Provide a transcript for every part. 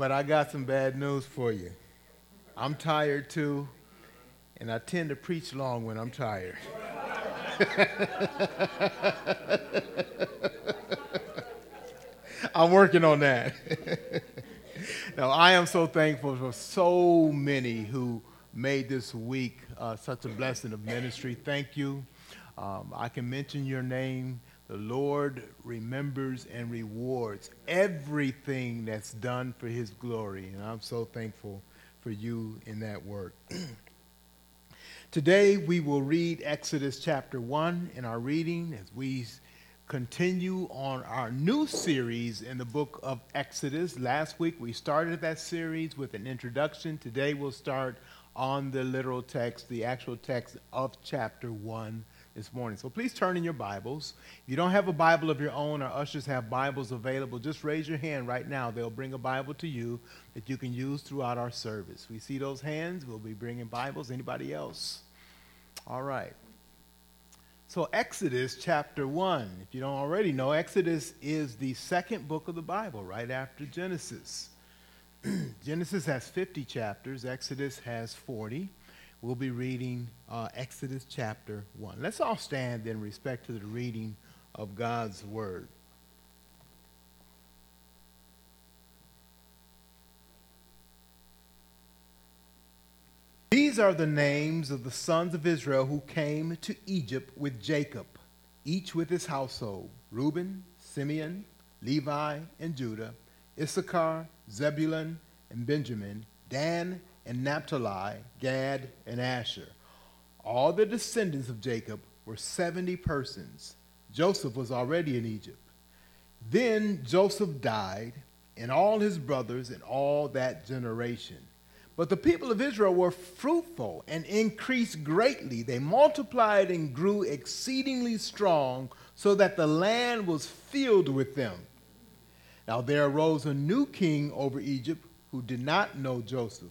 But I got some bad news for you. I'm tired too, and I tend to preach long when I'm tired. I'm working on that. now, I am so thankful for so many who made this week uh, such a blessing of ministry. Thank you. Um, I can mention your name. The Lord remembers and rewards everything that's done for His glory, and I'm so thankful for you in that work. Today, we will read Exodus chapter 1 in our reading as we continue on our new series in the book of Exodus. Last week, we started that series with an introduction. Today, we'll start on the literal text, the actual text of chapter 1 this morning. So please turn in your Bibles. If you don't have a Bible of your own, our ushers have Bibles available. Just raise your hand right now. They'll bring a Bible to you that you can use throughout our service. We see those hands. We'll be bringing Bibles. Anybody else? All right. So, Exodus chapter 1. If you don't already know, Exodus is the second book of the Bible, right after Genesis. Genesis has 50 chapters, Exodus has 40. We'll be reading uh, Exodus chapter 1. Let's all stand in respect to the reading of God's word. These are the names of the sons of Israel who came to Egypt with Jacob, each with his household Reuben, Simeon, Levi, and Judah, Issachar, Zebulun, and Benjamin, Dan, and Naphtali, Gad, and Asher. All the descendants of Jacob were 70 persons. Joseph was already in Egypt. Then Joseph died, and all his brothers, and all that generation. But the people of Israel were fruitful and increased greatly. They multiplied and grew exceedingly strong, so that the land was filled with them. Now there arose a new king over Egypt who did not know Joseph.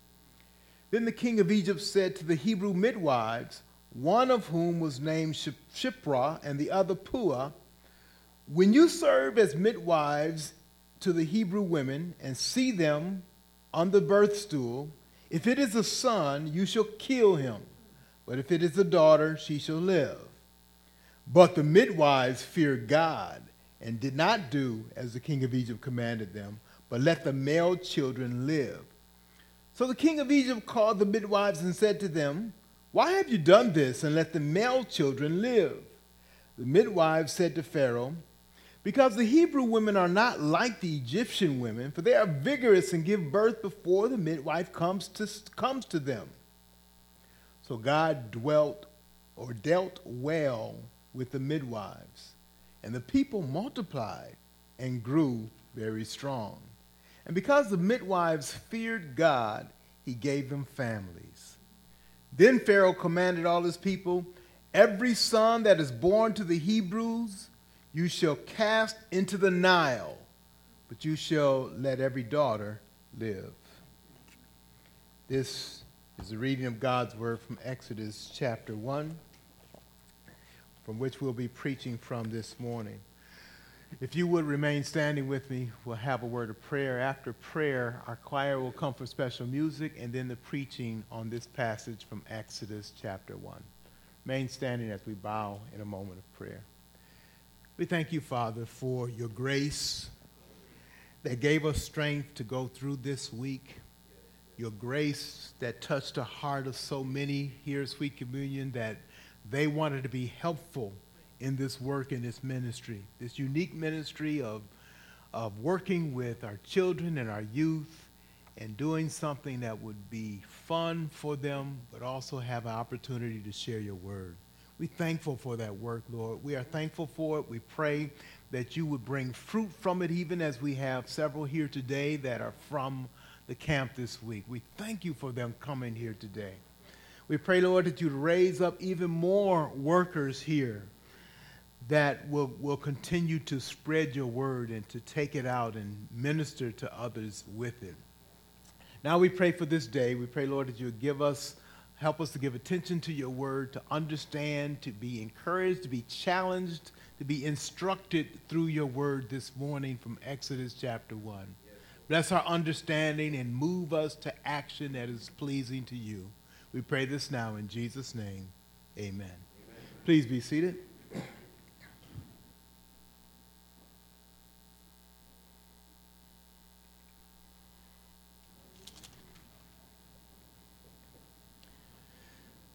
Then the king of Egypt said to the Hebrew midwives, one of whom was named Shiphrah and the other Puah, When you serve as midwives to the Hebrew women and see them on the birth stool. If it is a son, you shall kill him. But if it is a daughter, she shall live. But the midwives feared God and did not do as the king of Egypt commanded them, but let the male children live. So the king of Egypt called the midwives and said to them, Why have you done this and let the male children live? The midwives said to Pharaoh, because the Hebrew women are not like the Egyptian women, for they are vigorous and give birth before the midwife comes to, comes to them. So God dwelt or dealt well with the midwives, and the people multiplied and grew very strong. And because the midwives feared God, he gave them families. Then Pharaoh commanded all his people every son that is born to the Hebrews, you shall cast into the Nile, but you shall let every daughter live. This is the reading of God's word from Exodus chapter 1, from which we'll be preaching from this morning. If you would remain standing with me, we'll have a word of prayer. After prayer, our choir will come for special music and then the preaching on this passage from Exodus chapter 1. Remain standing as we bow in a moment of prayer. We thank you, Father, for your grace that gave us strength to go through this week. your grace that touched the heart of so many here at Sweet Communion that they wanted to be helpful in this work in this ministry, this unique ministry of, of working with our children and our youth and doing something that would be fun for them, but also have an opportunity to share your word. We're thankful for that work, Lord. We are thankful for it. We pray that you would bring fruit from it, even as we have several here today that are from the camp this week. We thank you for them coming here today. We pray, Lord, that you'd raise up even more workers here that will, will continue to spread your word and to take it out and minister to others with it. Now we pray for this day. We pray, Lord, that you give us, help us to give attention to your word, to understand, to be encouraged, to be challenged, to be instructed through your word this morning from Exodus chapter 1. Bless our understanding and move us to action that is pleasing to you. We pray this now in Jesus' name. Amen. Amen. Please be seated.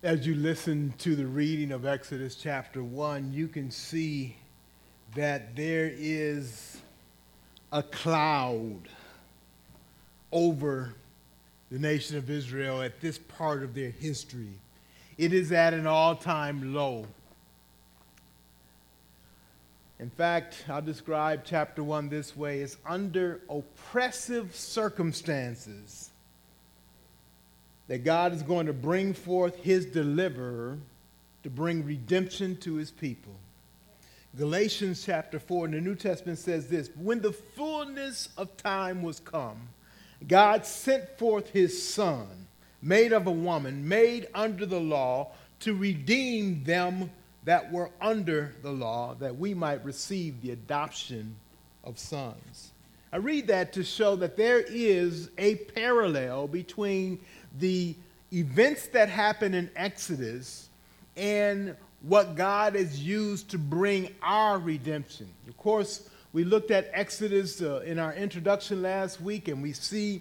As you listen to the reading of Exodus chapter 1, you can see that there is a cloud over the nation of Israel at this part of their history. It is at an all time low. In fact, I'll describe chapter 1 this way it's under oppressive circumstances that God is going to bring forth his deliverer to bring redemption to his people. Galatians chapter 4 in the New Testament says this When the fullness of time was come, God sent forth his son, made of a woman, made under the law, to redeem them that were under the law, that we might receive the adoption of sons. I read that to show that there is a parallel between the events that happen in Exodus and what God has used to bring our redemption. Of course, we looked at Exodus uh, in our introduction last week, and we see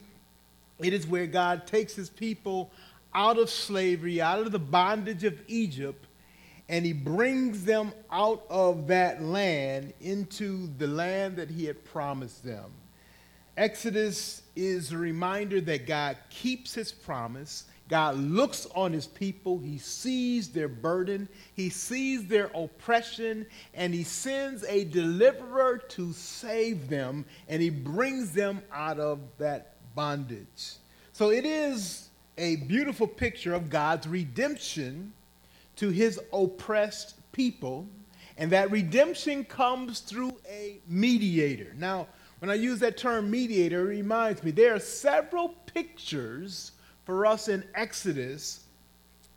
it is where God takes his people out of slavery, out of the bondage of Egypt, and he brings them out of that land into the land that he had promised them. Exodus is a reminder that God keeps his promise. God looks on his people. He sees their burden. He sees their oppression. And he sends a deliverer to save them. And he brings them out of that bondage. So it is a beautiful picture of God's redemption to his oppressed people. And that redemption comes through a mediator. Now, when I use that term mediator, it reminds me there are several pictures for us in Exodus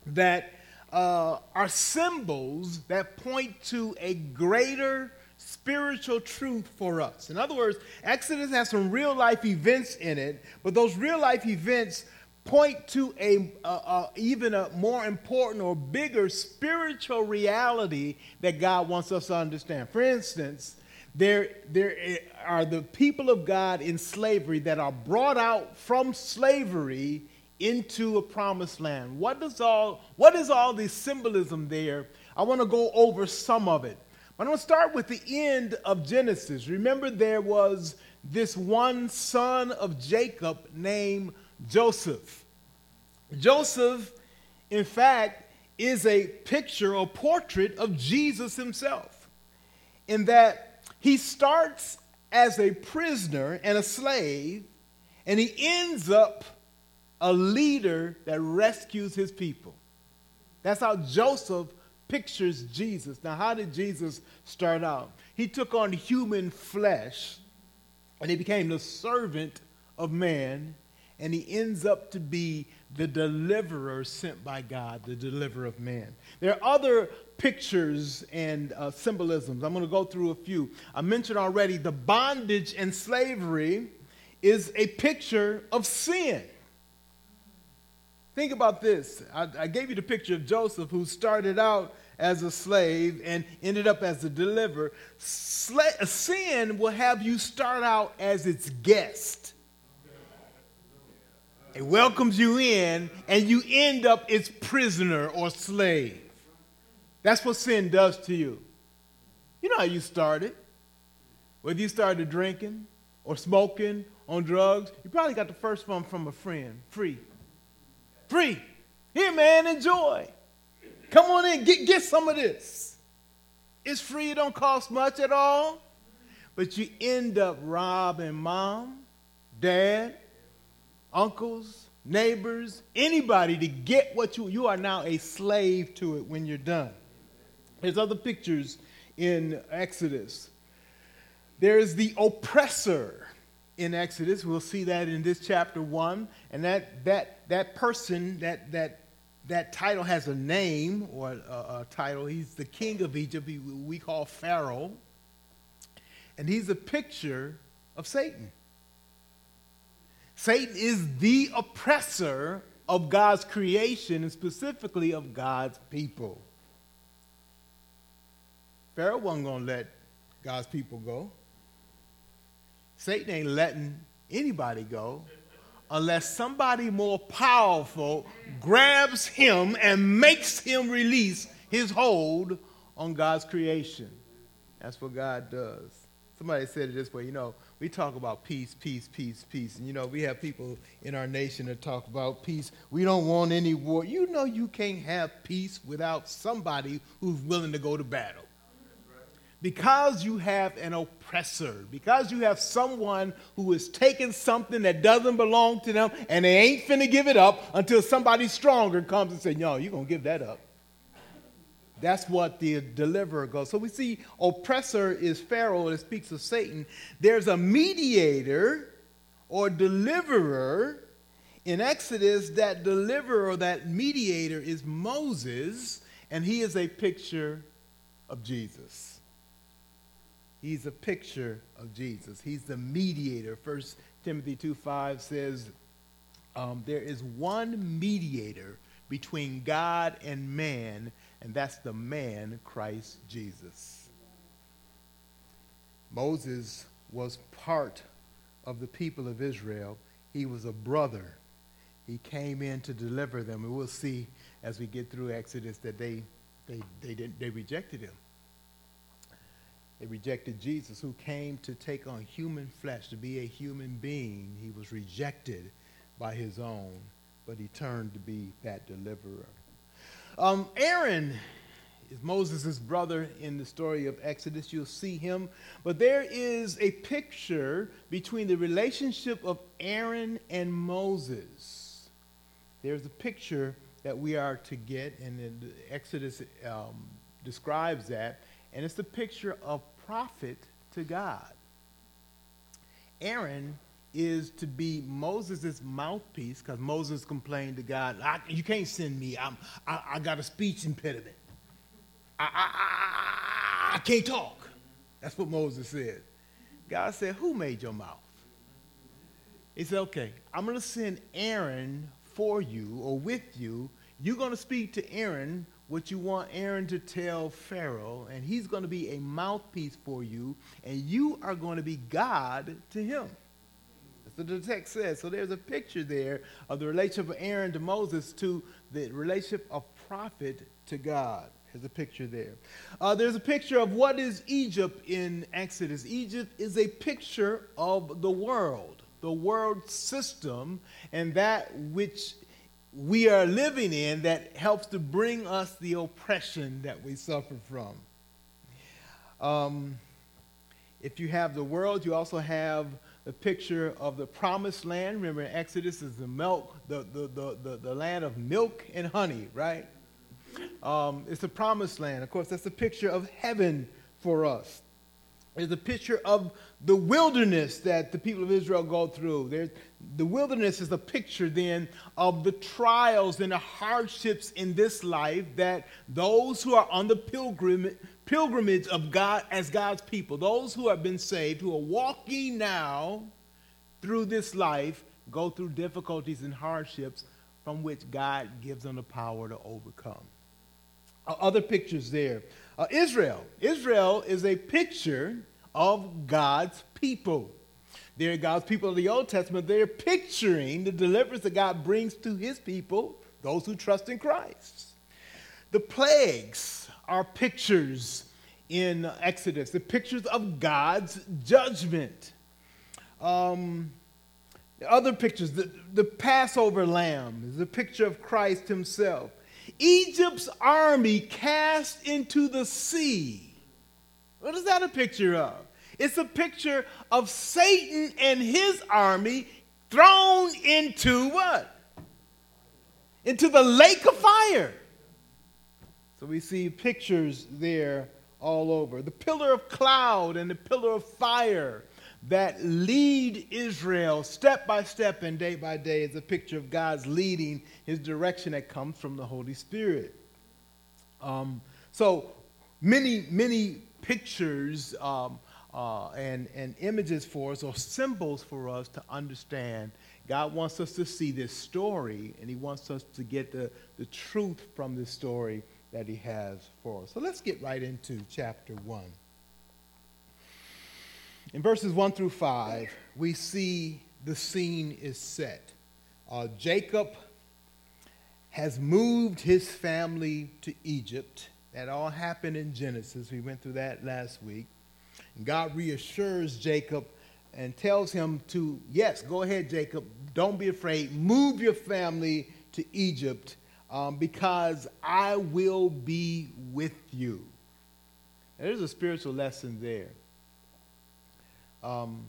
that uh, are symbols that point to a greater spiritual truth for us. In other words, Exodus has some real life events in it, but those real life events point to a, a, a, even a more important or bigger spiritual reality that God wants us to understand. For instance, there, there are the people of God in slavery that are brought out from slavery into a promised land. What does all what is all the symbolism there? I want to go over some of it. But I'm going to start with the end of Genesis. Remember there was this one son of Jacob named Joseph. Joseph in fact is a picture or portrait of Jesus himself. In that he starts as a prisoner and a slave, and he ends up a leader that rescues his people. That's how Joseph pictures Jesus. Now, how did Jesus start out? He took on human flesh and he became the servant of man, and he ends up to be the deliverer sent by God, the deliverer of man. There are other pictures and uh, symbolisms. I'm going to go through a few. I mentioned already the bondage and slavery is a picture of sin. Think about this. I, I gave you the picture of Joseph, who started out as a slave and ended up as a deliverer. Sla- sin will have you start out as its guest It welcomes you in, and you end up its prisoner or slave. That's what sin does to you. You know how you started. Whether you started drinking or smoking on drugs, you probably got the first one from a friend, free. Free. Here, man, enjoy. Come on in, get, get some of this. It's free, it don't cost much at all. But you end up robbing mom, dad, uncles, neighbors, anybody to get what you you are now a slave to it when you're done. There's other pictures in Exodus. There's the oppressor in Exodus. We'll see that in this chapter 1 and that that that person that that that title has a name or a, a title. He's the king of Egypt. He, we call Pharaoh. And he's a picture of Satan. Satan is the oppressor of God's creation and specifically of God's people. Pharaoh wasn't going to let God's people go. Satan ain't letting anybody go unless somebody more powerful grabs him and makes him release his hold on God's creation. That's what God does. Somebody said it this way, you know, we talk about peace, peace, peace, peace. And you know, we have people in our nation that talk about peace. We don't want any war. You know, you can't have peace without somebody who's willing to go to battle because you have an oppressor, because you have someone who is taking something that doesn't belong to them and they ain't finna give it up until somebody stronger comes and says, No, you're gonna give that up. That's what the deliverer goes. So we see oppressor is Pharaoh, it speaks of Satan. There's a mediator or deliverer. In Exodus, that deliverer that mediator is Moses, and he is a picture of Jesus. He's a picture of Jesus. He's the mediator. First Timothy 2 5 says, um, There is one mediator between God and man, and that's the man, Christ Jesus. Moses was part of the people of Israel. He was a brother. He came in to deliver them. And we'll see as we get through Exodus that they, they, they, didn't, they rejected him. They rejected Jesus, who came to take on human flesh, to be a human being. He was rejected by his own, but he turned to be that deliverer. Um, Aaron is Moses' brother in the story of Exodus. You'll see him. But there is a picture between the relationship of Aaron and Moses. There's a picture that we are to get, and Exodus um, describes that and it's the picture of prophet to God. Aaron is to be Moses' mouthpiece because Moses complained to God, You can't send me. I'm, I, I got a speech impediment. I, I, I, I can't talk. That's what Moses said. God said, Who made your mouth? He said, Okay, I'm going to send Aaron for you or with you. You're going to speak to Aaron what you want Aaron to tell Pharaoh, and he's going to be a mouthpiece for you, and you are going to be God to him. What the text says. So there's a picture there of the relationship of Aaron to Moses to the relationship of prophet to God. There's a picture there. Uh, there's a picture of what is Egypt in Exodus. Egypt is a picture of the world, the world system, and that which we are living in that helps to bring us the oppression that we suffer from. Um, if you have the world, you also have the picture of the promised land. Remember, Exodus is the milk, the, the, the, the, the land of milk and honey, right? Um, it's the promised land. Of course, that's the picture of heaven for us. It's a picture of the wilderness that the people of Israel go through. There's, the wilderness is a picture then of the trials and the hardships in this life that those who are on the pilgrim, pilgrimage of God as God's people, those who have been saved, who are walking now through this life, go through difficulties and hardships from which God gives them the power to overcome. Uh, other pictures there. Uh, Israel. Israel is a picture of God's people. They're God's people of the Old Testament. They're picturing the deliverance that God brings to his people, those who trust in Christ. The plagues are pictures in Exodus, the pictures of God's judgment. Um, other pictures, the, the Passover lamb is a picture of Christ himself. Egypt's army cast into the sea. What is that a picture of? It's a picture of Satan and his army thrown into what? Into the lake of fire. So we see pictures there all over. The pillar of cloud and the pillar of fire that lead Israel step by step and day by day is a picture of God's leading, his direction that comes from the Holy Spirit. Um, so many, many pictures um, uh, and, and images for us or symbols for us to understand. God wants us to see this story and he wants us to get the, the truth from this story that he has for us. So let's get right into chapter 1. In verses 1 through 5, we see the scene is set. Uh, Jacob has moved his family to Egypt. That all happened in Genesis. We went through that last week. And God reassures Jacob and tells him to, yes, go ahead, Jacob. Don't be afraid. Move your family to Egypt um, because I will be with you. There's a spiritual lesson there. Um,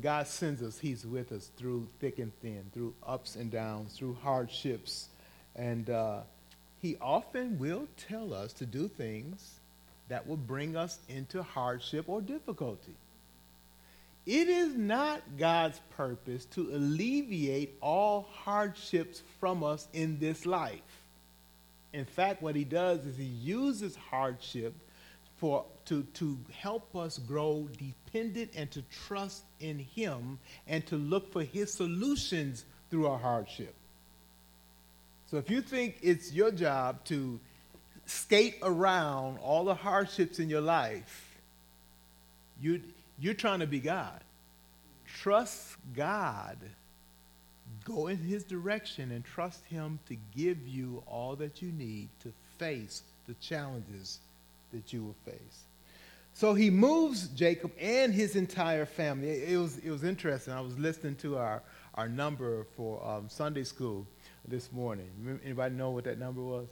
God sends us, He's with us through thick and thin, through ups and downs, through hardships. And uh, He often will tell us to do things that will bring us into hardship or difficulty. It is not God's purpose to alleviate all hardships from us in this life. In fact, what he does is he uses hardship for, to, to help us grow dependent and to trust in him and to look for his solutions through our hardship. So if you think it's your job to skate around all the hardships in your life, you, you're trying to be God. Trust God. Go in his direction and trust him to give you all that you need to face the challenges that you will face. So he moves Jacob and his entire family. It was, it was interesting. I was listening to our, our number for um, Sunday school this morning. Anybody know what that number was?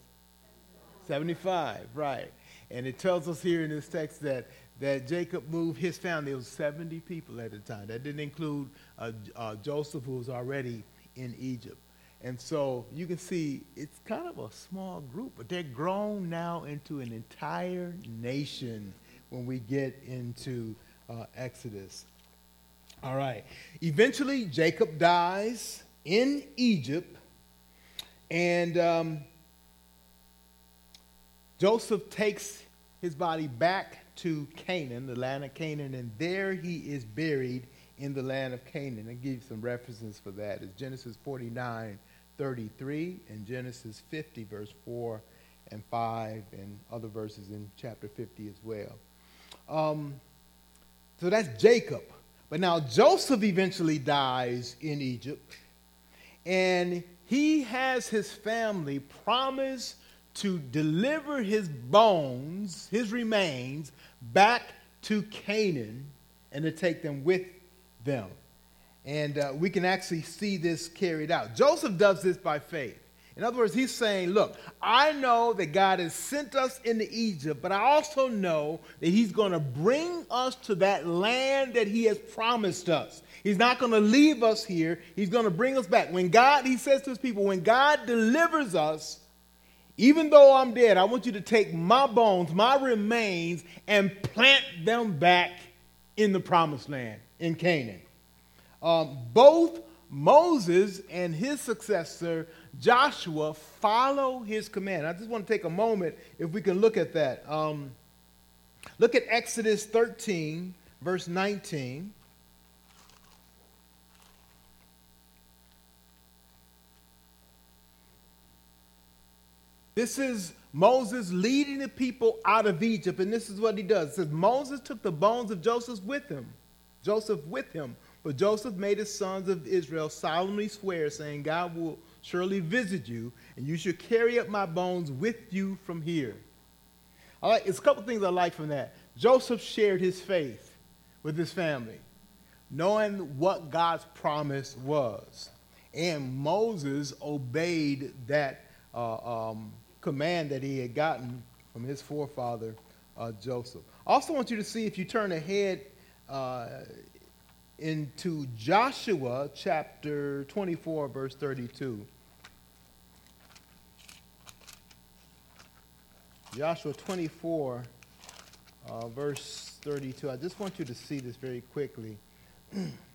75, right. And it tells us here in this text that, that Jacob moved his family. It was 70 people at the time. That didn't include uh, uh, Joseph, who was already in Egypt. And so you can see it's kind of a small group, but they're grown now into an entire nation when we get into uh, Exodus. All right. Eventually, Jacob dies in Egypt, and um, Joseph takes his body back to Canaan, the land of Canaan, and there he is buried in the land of Canaan. I'll give you some references for that. It's Genesis 49, 33, and Genesis 50, verse 4 and 5, and other verses in chapter 50 as well. Um, so that's Jacob. But now Joseph eventually dies in Egypt, and he has his family promise to deliver his bones, his remains, back to Canaan and to take them with them. And uh, we can actually see this carried out. Joseph does this by faith. In other words, he's saying, Look, I know that God has sent us into Egypt, but I also know that he's going to bring us to that land that he has promised us. He's not going to leave us here, he's going to bring us back. When God, he says to his people, when God delivers us, even though I'm dead, I want you to take my bones, my remains, and plant them back in the promised land in Canaan. Um, both Moses and his successor, Joshua, follow his command. I just want to take a moment if we can look at that. Um, look at Exodus 13, verse 19. This is Moses leading the people out of Egypt, and this is what he does. It says Moses took the bones of Joseph with him. Joseph with him. But Joseph made his sons of Israel solemnly swear, saying, God will surely visit you, and you should carry up my bones with you from here. I like, it's a couple things I like from that. Joseph shared his faith with his family, knowing what God's promise was. And Moses obeyed that uh, um, command that he had gotten from his forefather, uh, Joseph. I also want you to see, if you turn ahead uh, into Joshua chapter 24, verse 32. Joshua 24, uh, verse 32. I just want you to see this very quickly.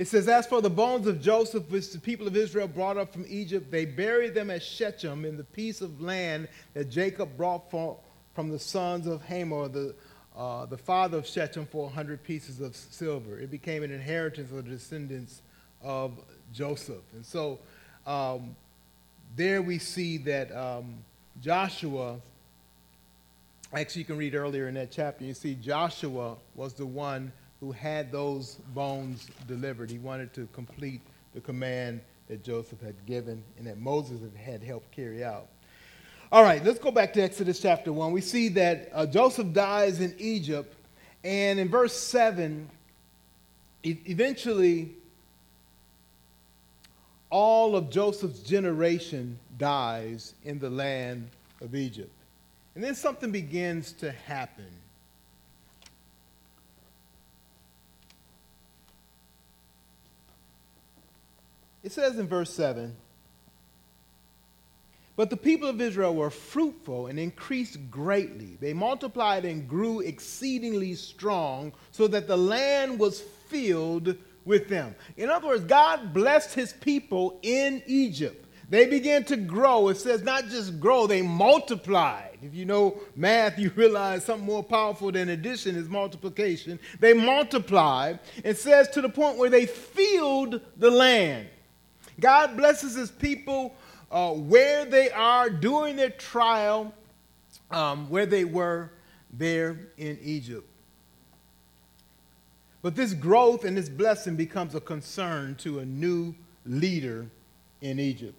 it says, As for the bones of Joseph, which the people of Israel brought up from Egypt, they buried them at Shechem in the piece of land that Jacob brought from the sons of Hamor, the, uh, the father of Shechem, for 100 pieces of silver. It became an inheritance of the descendants of Joseph. And so um, there we see that. Um, Joshua, actually, you can read earlier in that chapter, you see Joshua was the one who had those bones delivered. He wanted to complete the command that Joseph had given and that Moses had helped carry out. All right, let's go back to Exodus chapter 1. We see that uh, Joseph dies in Egypt, and in verse 7, e- eventually all of Joseph's generation dies in the land of Egypt. And then something begins to happen. It says in verse 7 But the people of Israel were fruitful and increased greatly. They multiplied and grew exceedingly strong, so that the land was filled with them. In other words, God blessed his people in Egypt. They began to grow. It says not just grow, they multiplied. If you know math, you realize something more powerful than addition is multiplication. They multiplied. It says to the point where they filled the land. God blesses his people uh, where they are during their trial, um, where they were there in Egypt. But this growth and this blessing becomes a concern to a new leader in Egypt.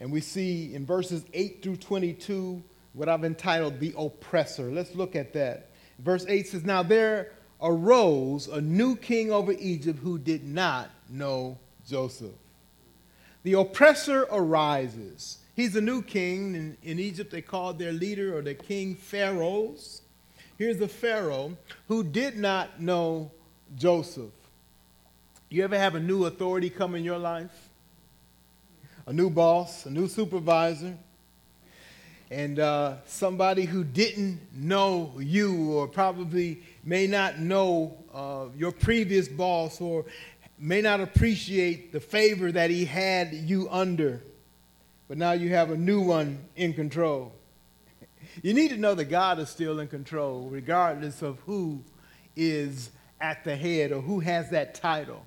And we see in verses 8 through 22 what I've entitled the oppressor. Let's look at that. Verse 8 says, Now there arose a new king over Egypt who did not know Joseph. The oppressor arises. He's a new king. In, in Egypt, they called their leader or their king pharaohs. Here's the pharaoh who did not know Joseph. You ever have a new authority come in your life? A new boss, a new supervisor, and uh, somebody who didn't know you or probably may not know uh, your previous boss or may not appreciate the favor that he had you under. But now you have a new one in control. You need to know that God is still in control, regardless of who is at the head or who has that title.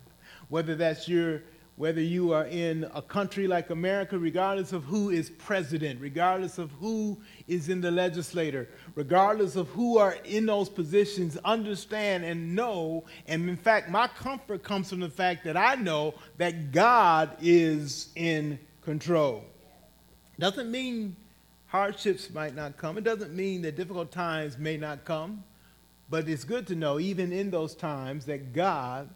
Whether that's your whether you are in a country like America, regardless of who is president, regardless of who is in the legislature, regardless of who are in those positions, understand and know. And in fact, my comfort comes from the fact that I know that God is in control. Doesn't mean hardships might not come, it doesn't mean that difficult times may not come. But it's good to know, even in those times, that God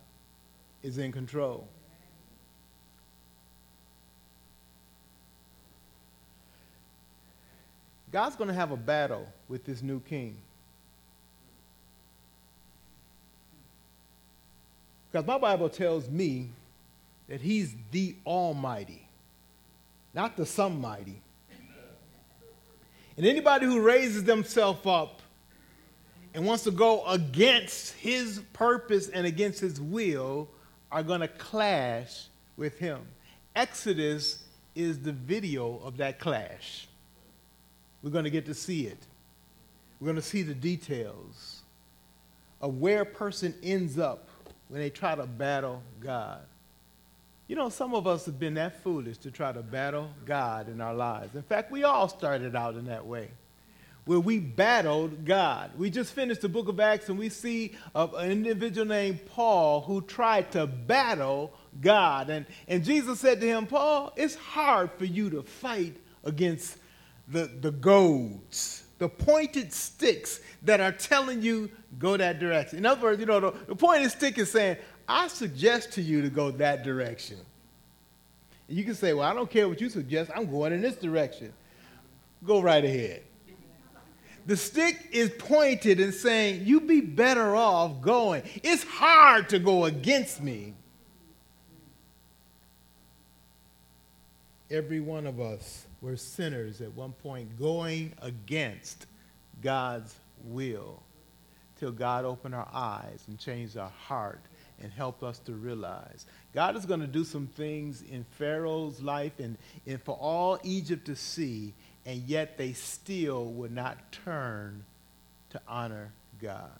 is in control. God's going to have a battle with this new king. Because my Bible tells me that he's the Almighty, not the some mighty. And anybody who raises themselves up and wants to go against his purpose and against his will are going to clash with him. Exodus is the video of that clash. We're going to get to see it. We're going to see the details of where a person ends up when they try to battle God. You know, some of us have been that foolish to try to battle God in our lives. In fact, we all started out in that way where we battled God. We just finished the book of Acts and we see an individual named Paul who tried to battle God. And, and Jesus said to him, Paul, it's hard for you to fight against the, the goads, the pointed sticks that are telling you go that direction. In other words, you know, the, the pointed stick is saying, I suggest to you to go that direction. And you can say, well, I don't care what you suggest. I'm going in this direction. Go right ahead. The stick is pointed and saying, You'd be better off going. It's hard to go against me. Every one of us were sinners at one point going against God's will till God opened our eyes and changed our heart and helped us to realize God is going to do some things in Pharaoh's life and, and for all Egypt to see and yet they still would not turn to honor God.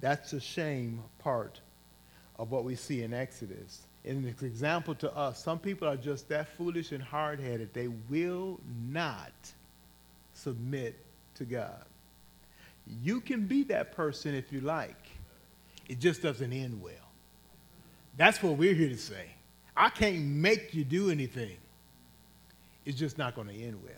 That's a shame part of what we see in Exodus. And it's an example to us. Some people are just that foolish and hard headed, they will not submit to God. You can be that person if you like, it just doesn't end well. That's what we're here to say. I can't make you do anything. It's just not going to end well.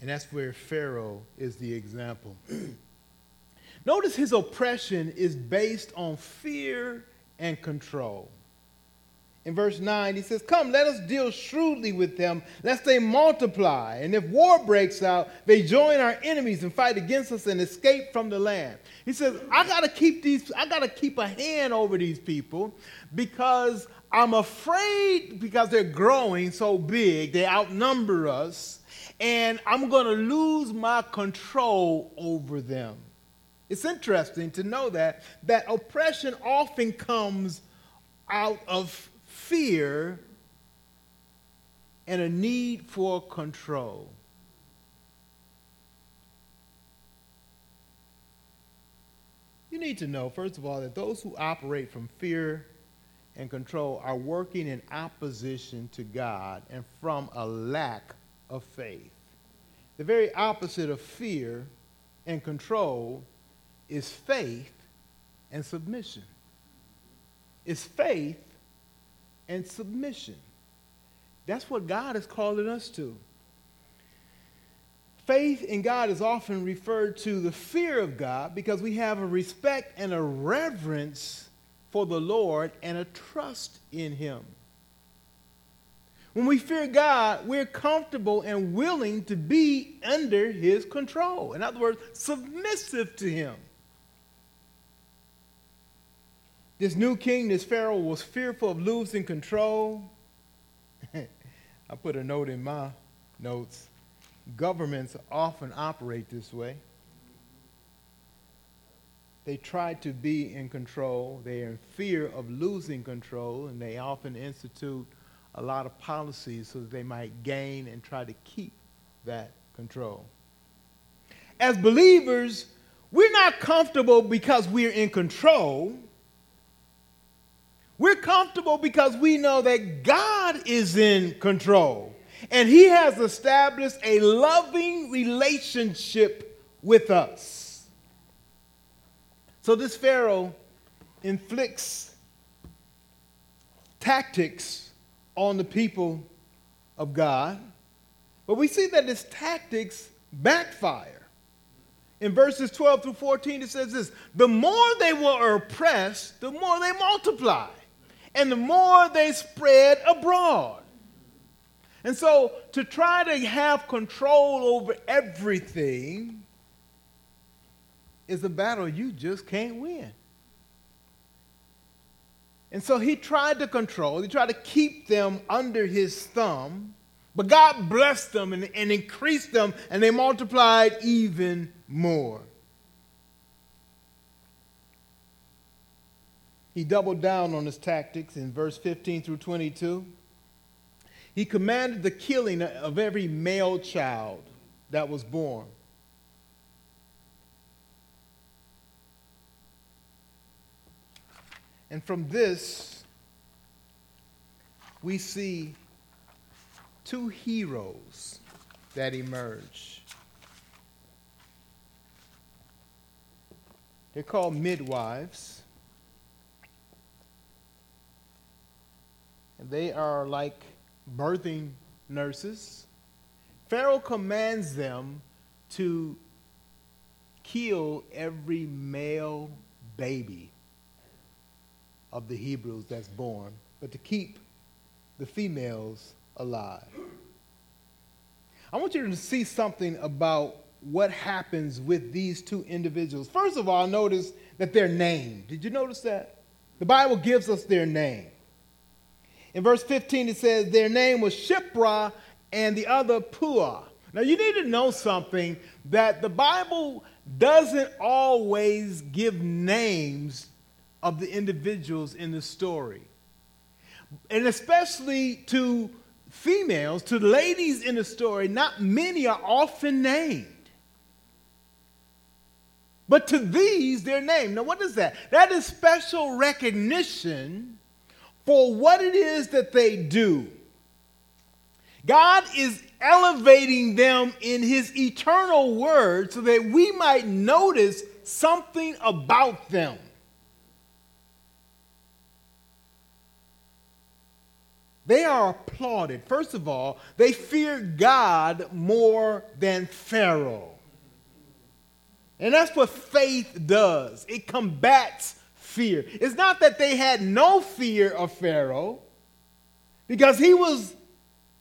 And that's where Pharaoh is the example. Notice his oppression is based on fear and control. In verse 9, he says, Come, let us deal shrewdly with them, lest they multiply. And if war breaks out, they join our enemies and fight against us and escape from the land. He says, I gotta keep these, I gotta keep a hand over these people because I'm afraid because they're growing so big, they outnumber us and I'm to lose my control over them. It's interesting to know that that oppression often comes out of fear and a need for control. You need to know, first of all, that those who operate from fear and control are working in opposition to God and from a lack of faith. The very opposite of fear and control is faith and submission. It's faith and submission. That's what God is calling us to. Faith in God is often referred to the fear of God because we have a respect and a reverence for the Lord and a trust in Him. When we fear God, we're comfortable and willing to be under his control. In other words, submissive to him. This new king, this Pharaoh, was fearful of losing control. I put a note in my notes. Governments often operate this way. They try to be in control. They are in fear of losing control, and they often institute a lot of policies so that they might gain and try to keep that control. As believers, we're not comfortable because we're in control. We're comfortable because we know that God is in control and He has established a loving relationship with us. So this Pharaoh inflicts tactics on the people of God. But we see that his tactics backfire. In verses 12 through 14, it says this The more they were oppressed, the more they multiplied, and the more they spread abroad. And so, to try to have control over everything is a battle you just can't win. And so he tried to control, he tried to keep them under his thumb, but God blessed them and, and increased them, and they multiplied even more. He doubled down on his tactics in verse 15 through 22. He commanded the killing of every male child that was born. And from this, we see two heroes that emerge. They're called midwives. They are like birthing nurses. Pharaoh commands them to kill every male baby of the Hebrews that's born, but to keep the females alive. I want you to see something about what happens with these two individuals. First of all, notice that they're named. Did you notice that? The Bible gives us their name. In verse 15, it says their name was Shiphrah and the other Puah. Now, you need to know something that the Bible doesn't always give names of the individuals in the story. And especially to females, to ladies in the story, not many are often named. But to these, they're named. Now, what is that? That is special recognition for what it is that they do. God is elevating them in his eternal word so that we might notice something about them. They are applauded. First of all, they fear God more than Pharaoh. And that's what faith does it combats fear. It's not that they had no fear of Pharaoh, because he was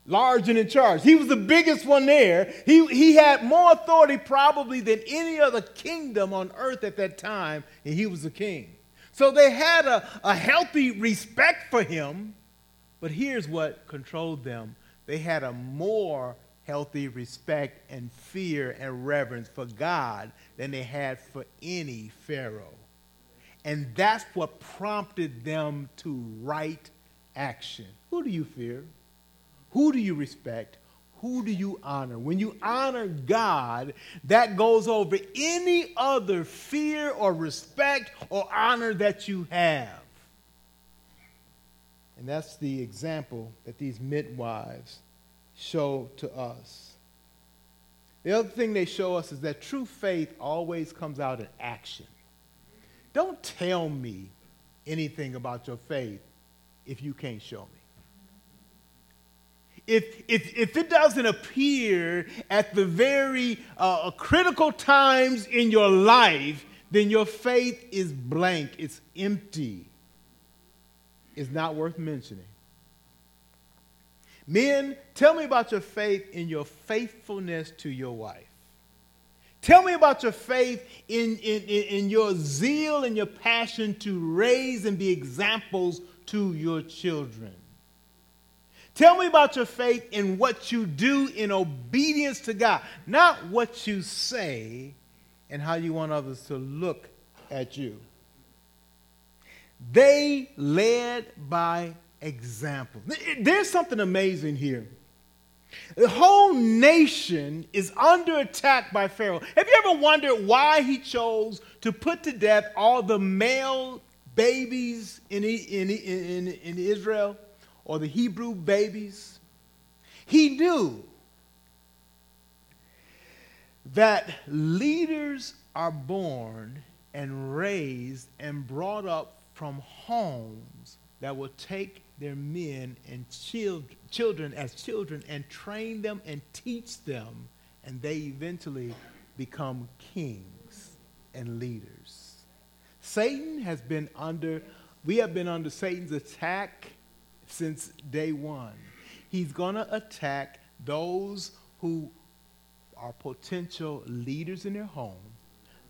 large and in charge. He was the biggest one there. He, he had more authority probably than any other kingdom on earth at that time, and he was the king. So they had a, a healthy respect for him, but here's what controlled them they had a more healthy respect and fear and reverence for God than they had for any Pharaoh. And that's what prompted them to right action. Who do you fear? Who do you respect? Who do you honor? When you honor God, that goes over any other fear or respect or honor that you have. And that's the example that these midwives show to us. The other thing they show us is that true faith always comes out in action. Don't tell me anything about your faith if you can't show me. If, if, if it doesn't appear at the very uh, critical times in your life, then your faith is blank, it's empty, it's not worth mentioning. Men, tell me about your faith in your faithfulness to your wife. Tell me about your faith in, in, in, your zeal and your passion to raise and be examples to your children. Tell me about your faith in what you do in obedience to God, not what you say and how you want others to look at you. They led by example. There's something amazing here. The whole nation is under attack by Pharaoh. Have you ever wondered why he chose to put to death all the male babies in, in, in, in Israel or the Hebrew babies? He knew that leaders are born and raised and brought up from homes that will take their men and children as children and train them and teach them, and they eventually become kings and leaders. Satan has been under, we have been under Satan's attack since day one. He's going to attack those who are potential leaders in their home,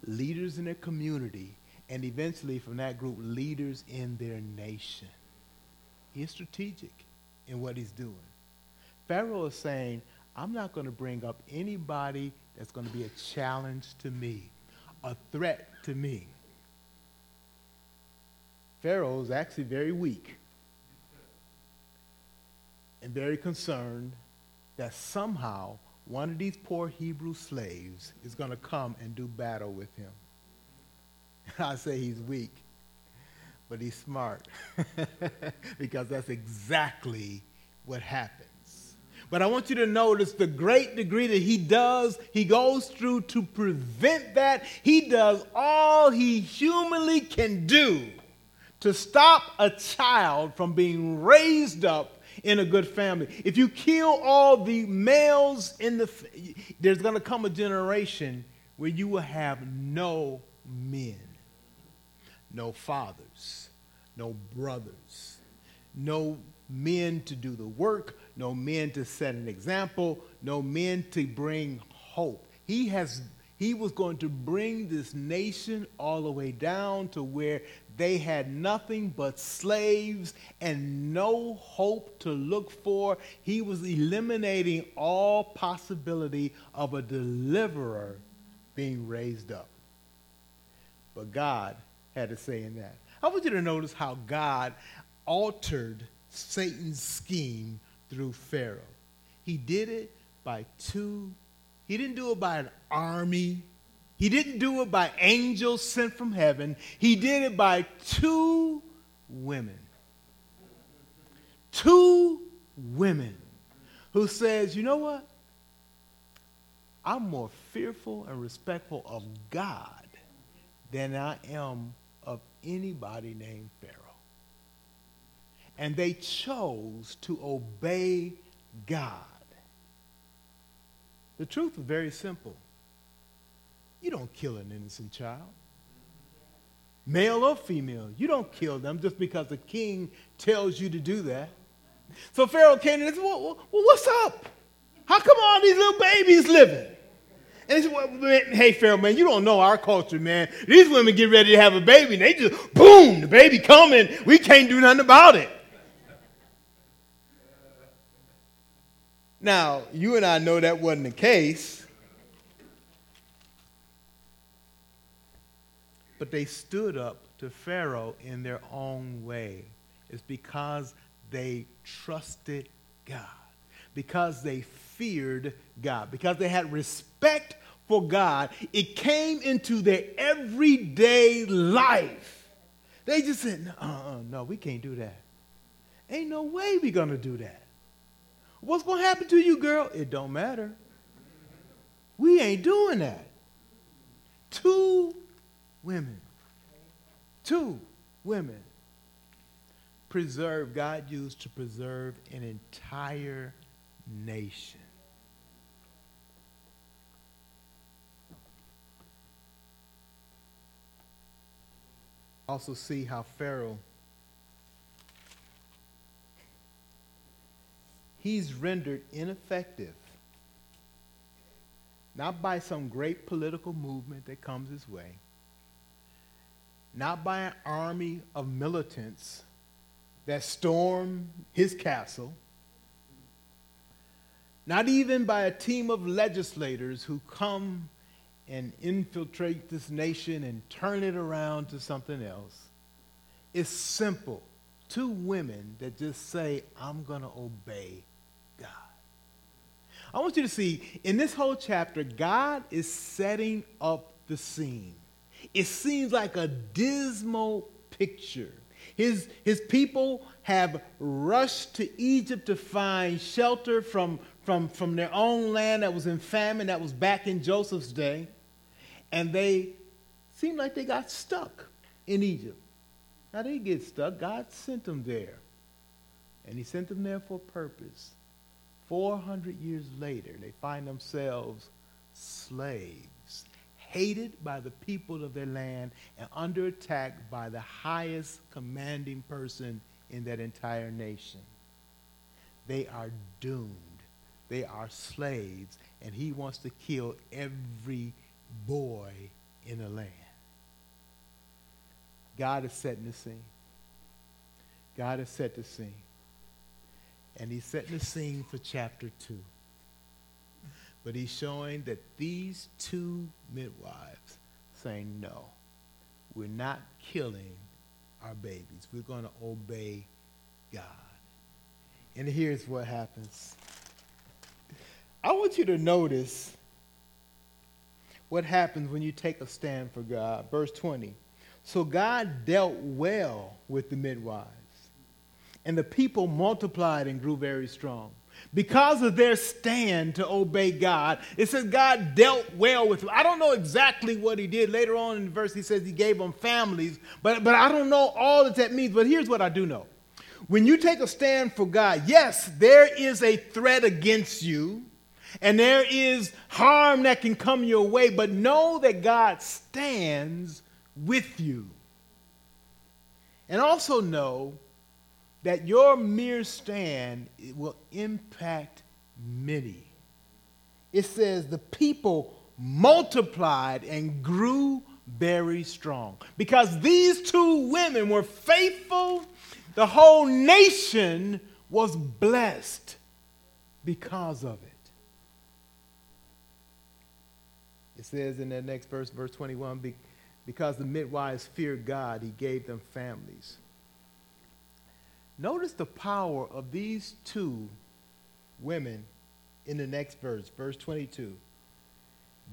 leaders in their community, and eventually from that group, leaders in their nation. He's strategic in what he's doing. Pharaoh is saying, I'm not going to bring up anybody that's going to be a challenge to me, a threat to me. Pharaoh is actually very weak and very concerned that somehow one of these poor Hebrew slaves is going to come and do battle with him. I say he's weak but he's smart because that's exactly what happens. But I want you to notice the great degree that he does, he goes through to prevent that. He does all he humanly can do to stop a child from being raised up in a good family. If you kill all the males in the there's going to come a generation where you will have no men, no fathers, no brothers, no men to do the work, no men to set an example, no men to bring hope. He has he was going to bring this nation all the way down to where they had nothing but slaves and no hope to look for. He was eliminating all possibility of a deliverer being raised up. But God had to say in that. I want you to notice how God altered Satan's scheme through Pharaoh. He did it by two, he didn't do it by an army. He didn't do it by angels sent from heaven. He did it by two women. Two women who says, you know what? I'm more fearful and respectful of God than I am anybody named Pharaoh and they chose to obey God. The truth is very simple. You don't kill an innocent child, male or female. You don't kill them just because the king tells you to do that. So Pharaoh came and said, well, what's up? How come all these little babies living? And he said, well, man, hey, Pharaoh, man, you don't know our culture, man. These women get ready to have a baby, and they just, boom, the baby coming. We can't do nothing about it. Now, you and I know that wasn't the case. But they stood up to Pharaoh in their own way. It's because they trusted God, because they feared God, because they had respect for God. It came into their everyday life. They just said, uh uh, no, we can't do that. Ain't no way we gonna do that. What's to happen to you, girl? It don't matter. We ain't doing that. Two women. Two women. Preserve, God used to preserve an entire nation. Also, see how Pharaoh he's rendered ineffective, not by some great political movement that comes his way, not by an army of militants that storm his castle, not even by a team of legislators who come and infiltrate this nation and turn it around to something else. It's simple. Two women that just say, I'm going to obey God. I want you to see in this whole chapter, God is setting up the scene. It seems like a dismal picture. His, his people have rushed to Egypt to find shelter from, from, from their own land that was in famine, that was back in Joseph's day. And they seem like they got stuck in Egypt. Now they get stuck. God sent them there. And he sent them there for a purpose. 400 years later, they find themselves slaves, hated by the people of their land, and under attack by the highest commanding person in that entire nation. They are doomed. They are slaves, and he wants to kill every boy in the land. God is setting the scene. God has set the scene. And he's setting the scene for chapter 2. But he's showing that these two midwives saying, no, we're not killing our babies. We're going to obey God. And here's what happens. I want you to notice what happens when you take a stand for God. Verse 20. So God dealt well with the midwives and the people multiplied and grew very strong. because of their stand to obey God, it says God dealt well with them. I don't know exactly what he did. Later on in the verse, he says he gave them families, but, but I don't know all that that means. But here's what I do know. When you take a stand for God, yes, there is a threat against you, and there is harm that can come your way, but know that God stands with you. And also know that your mere stand will impact many. It says the people multiplied and grew very strong. Because these two women were faithful, the whole nation was blessed because of it. It says in that next verse, verse 21, because the midwives feared God, he gave them families. Notice the power of these two women in the next verse, verse 22.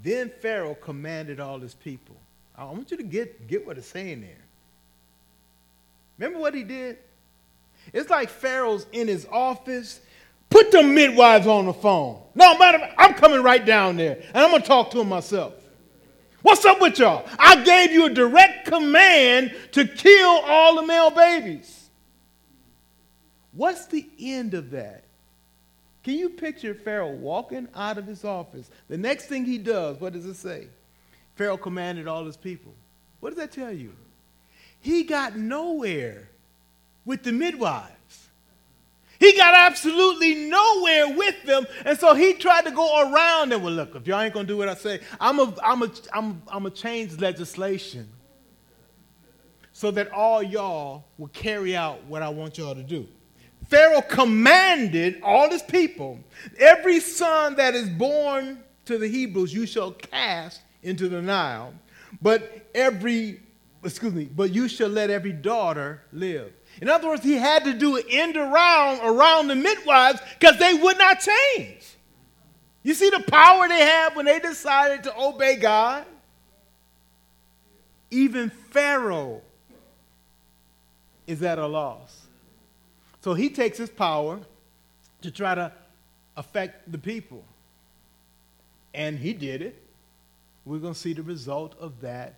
Then Pharaoh commanded all his people. I want you to get, get what it's saying there. Remember what he did? It's like Pharaoh's in his office. Put the midwives on the phone. No, matter, I'm coming right down there, and I'm going to talk to them myself. What's up with y'all? I gave you a direct command to kill all the male babies. What's the end of that? Can you picture Pharaoh walking out of his office? The next thing he does, what does it say? Pharaoh commanded all his people. What does that tell you? He got nowhere with the midwives. He got absolutely nowhere with them, and so he tried to go around them. Well, look, if y'all ain't gonna do what I say, I'm a, I'm a, I'm, I'm a change legislation so that all y'all will carry out what I want y'all to do. Pharaoh commanded all his people, every son that is born to the Hebrews you shall cast into the Nile, but every, excuse me, but you shall let every daughter live. In other words, he had to do an end around around the midwives because they would not change. You see the power they have when they decided to obey God? Even Pharaoh is at a loss. So he takes his power to try to affect the people. And he did it. We're going to see the result of that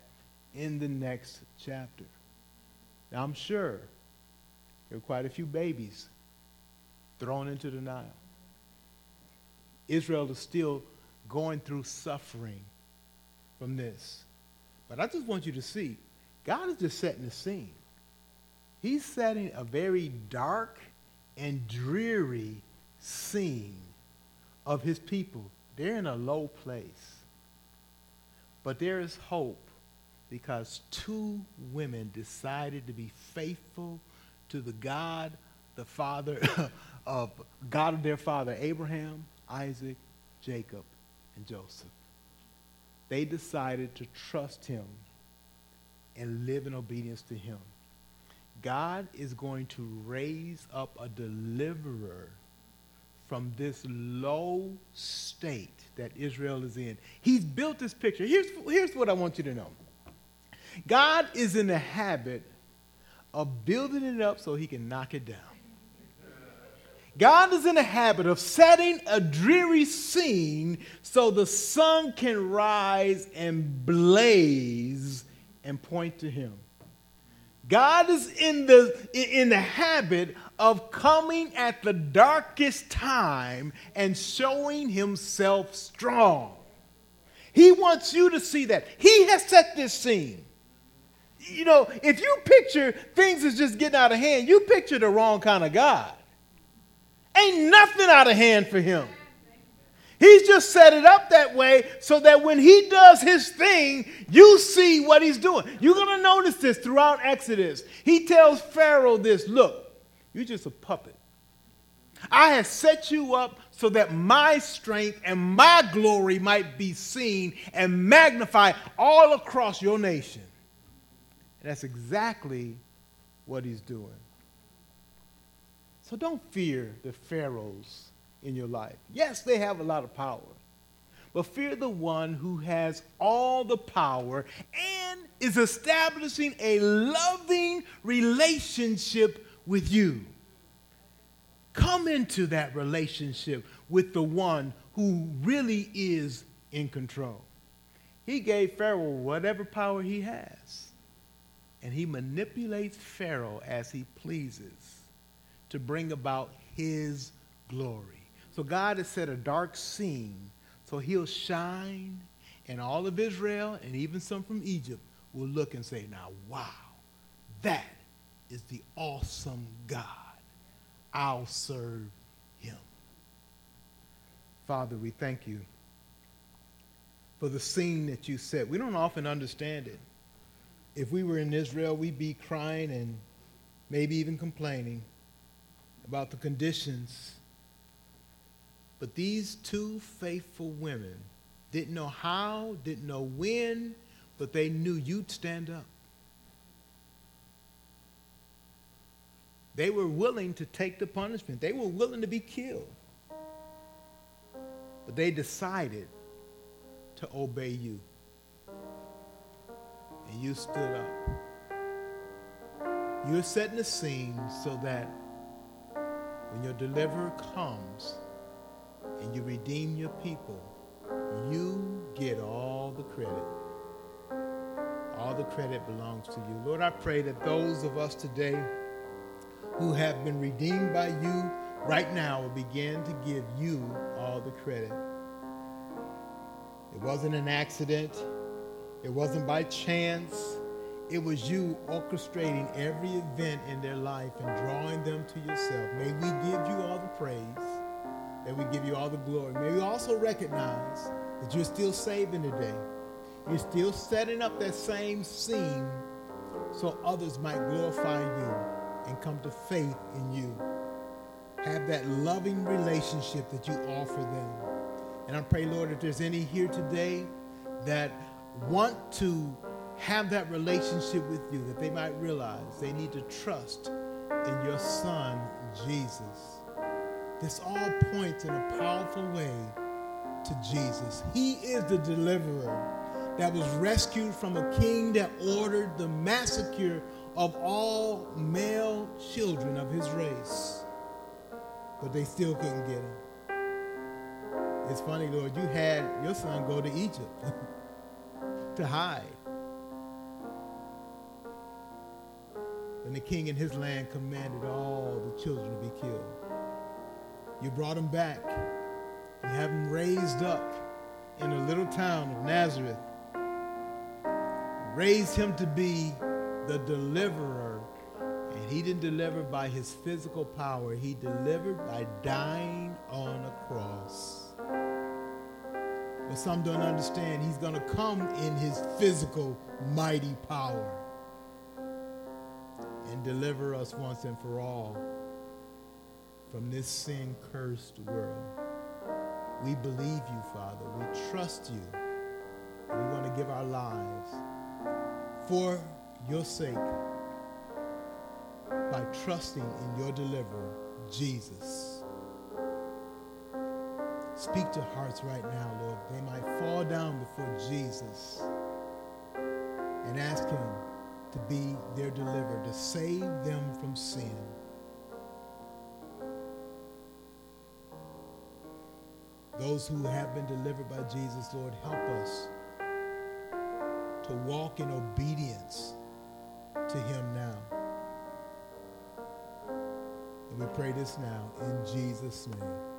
in the next chapter. Now, I'm sure there were quite a few babies thrown into the Nile. Israel is still going through suffering from this. But I just want you to see God is just setting the scene. He's setting a very dark and dreary scene of his people. They're in a low place. But there is hope because two women decided to be faithful to the God, the father of God of their father Abraham, Isaac, Jacob, and Joseph. They decided to trust him and live in obedience to him. God is going to raise up a deliverer from this low state that Israel is in. He's built this picture. Here's, here's what I want you to know God is in the habit of building it up so he can knock it down. God is in the habit of setting a dreary scene so the sun can rise and blaze and point to him. God is in the, in the habit of coming at the darkest time and showing himself strong. He wants you to see that. He has set this scene. You know, if you picture things as just getting out of hand, you picture the wrong kind of God. Ain't nothing out of hand for him. He's just set it up that way so that when he does his thing, you see what he's doing. You're going to notice this throughout Exodus. He tells Pharaoh this look, you're just a puppet. I have set you up so that my strength and my glory might be seen and magnified all across your nation. And that's exactly what he's doing. So don't fear the pharaohs in your life. Yes, they have a lot of power, but fear the one who has all the power and is establishing a loving relationship with you. come into that relationship with the one who really is in control. He gave Pharaoh whatever power he has, and he manipulates Pharaoh as he pleases to bring about his glory. So God has set a dark scene so he'll shine, and all of Israel and even some from Egypt will look and say, Now, wow, that is the awesome God. I'll serve him. Father, we thank you for the scene that you set. We don't often understand it. If we were in Israel, we'd be crying and maybe even complaining about the conditions. But these two faithful women didn't know how, didn't know when, but they knew you'd stand up. They were willing to take the punishment. They were willing to be killed. But they decided to obey you. And you stood up. You're setting the scene so that when your deliverer comes and you redeem your people, you get all the credit. All the credit belongs to you. Lord, I pray that those of us today who have been redeemed by you right now will begin to give you all the credit. It wasn't an accident. It wasn't by chance. It was you orchestrating every event in their life and drawing them to yourself. May we give you all the praise. May we give you all the glory. May we also recognize that you're still saving today. You're still setting up that same scene so others might glorify you and come to faith in you. Have that loving relationship that you offer them. And I pray, Lord, if there's any here today that want to have that relationship with you, that they might realize they need to trust in your Son, Jesus. This all points in a powerful way to Jesus. He is the deliverer that was rescued from a king that ordered the massacre of all male children of his race. But they still couldn't get him. It's funny, Lord, you had your son go to Egypt to hide. And the king in his land commanded all the children to be killed. You brought him back. You have him raised up in a little town of Nazareth. Raised him to be the deliverer. And he didn't deliver by his physical power, he delivered by dying on a cross. But some don't understand he's going to come in his physical mighty power and deliver us once and for all from this sin cursed world. We believe you, Father. We trust you. We want to give our lives for your sake by trusting in your deliverer, Jesus. Speak to hearts right now, Lord. They might fall down before Jesus and ask him to be their deliverer, to save them from sin. Those who have been delivered by Jesus, Lord, help us to walk in obedience to him now. And we pray this now in Jesus' name.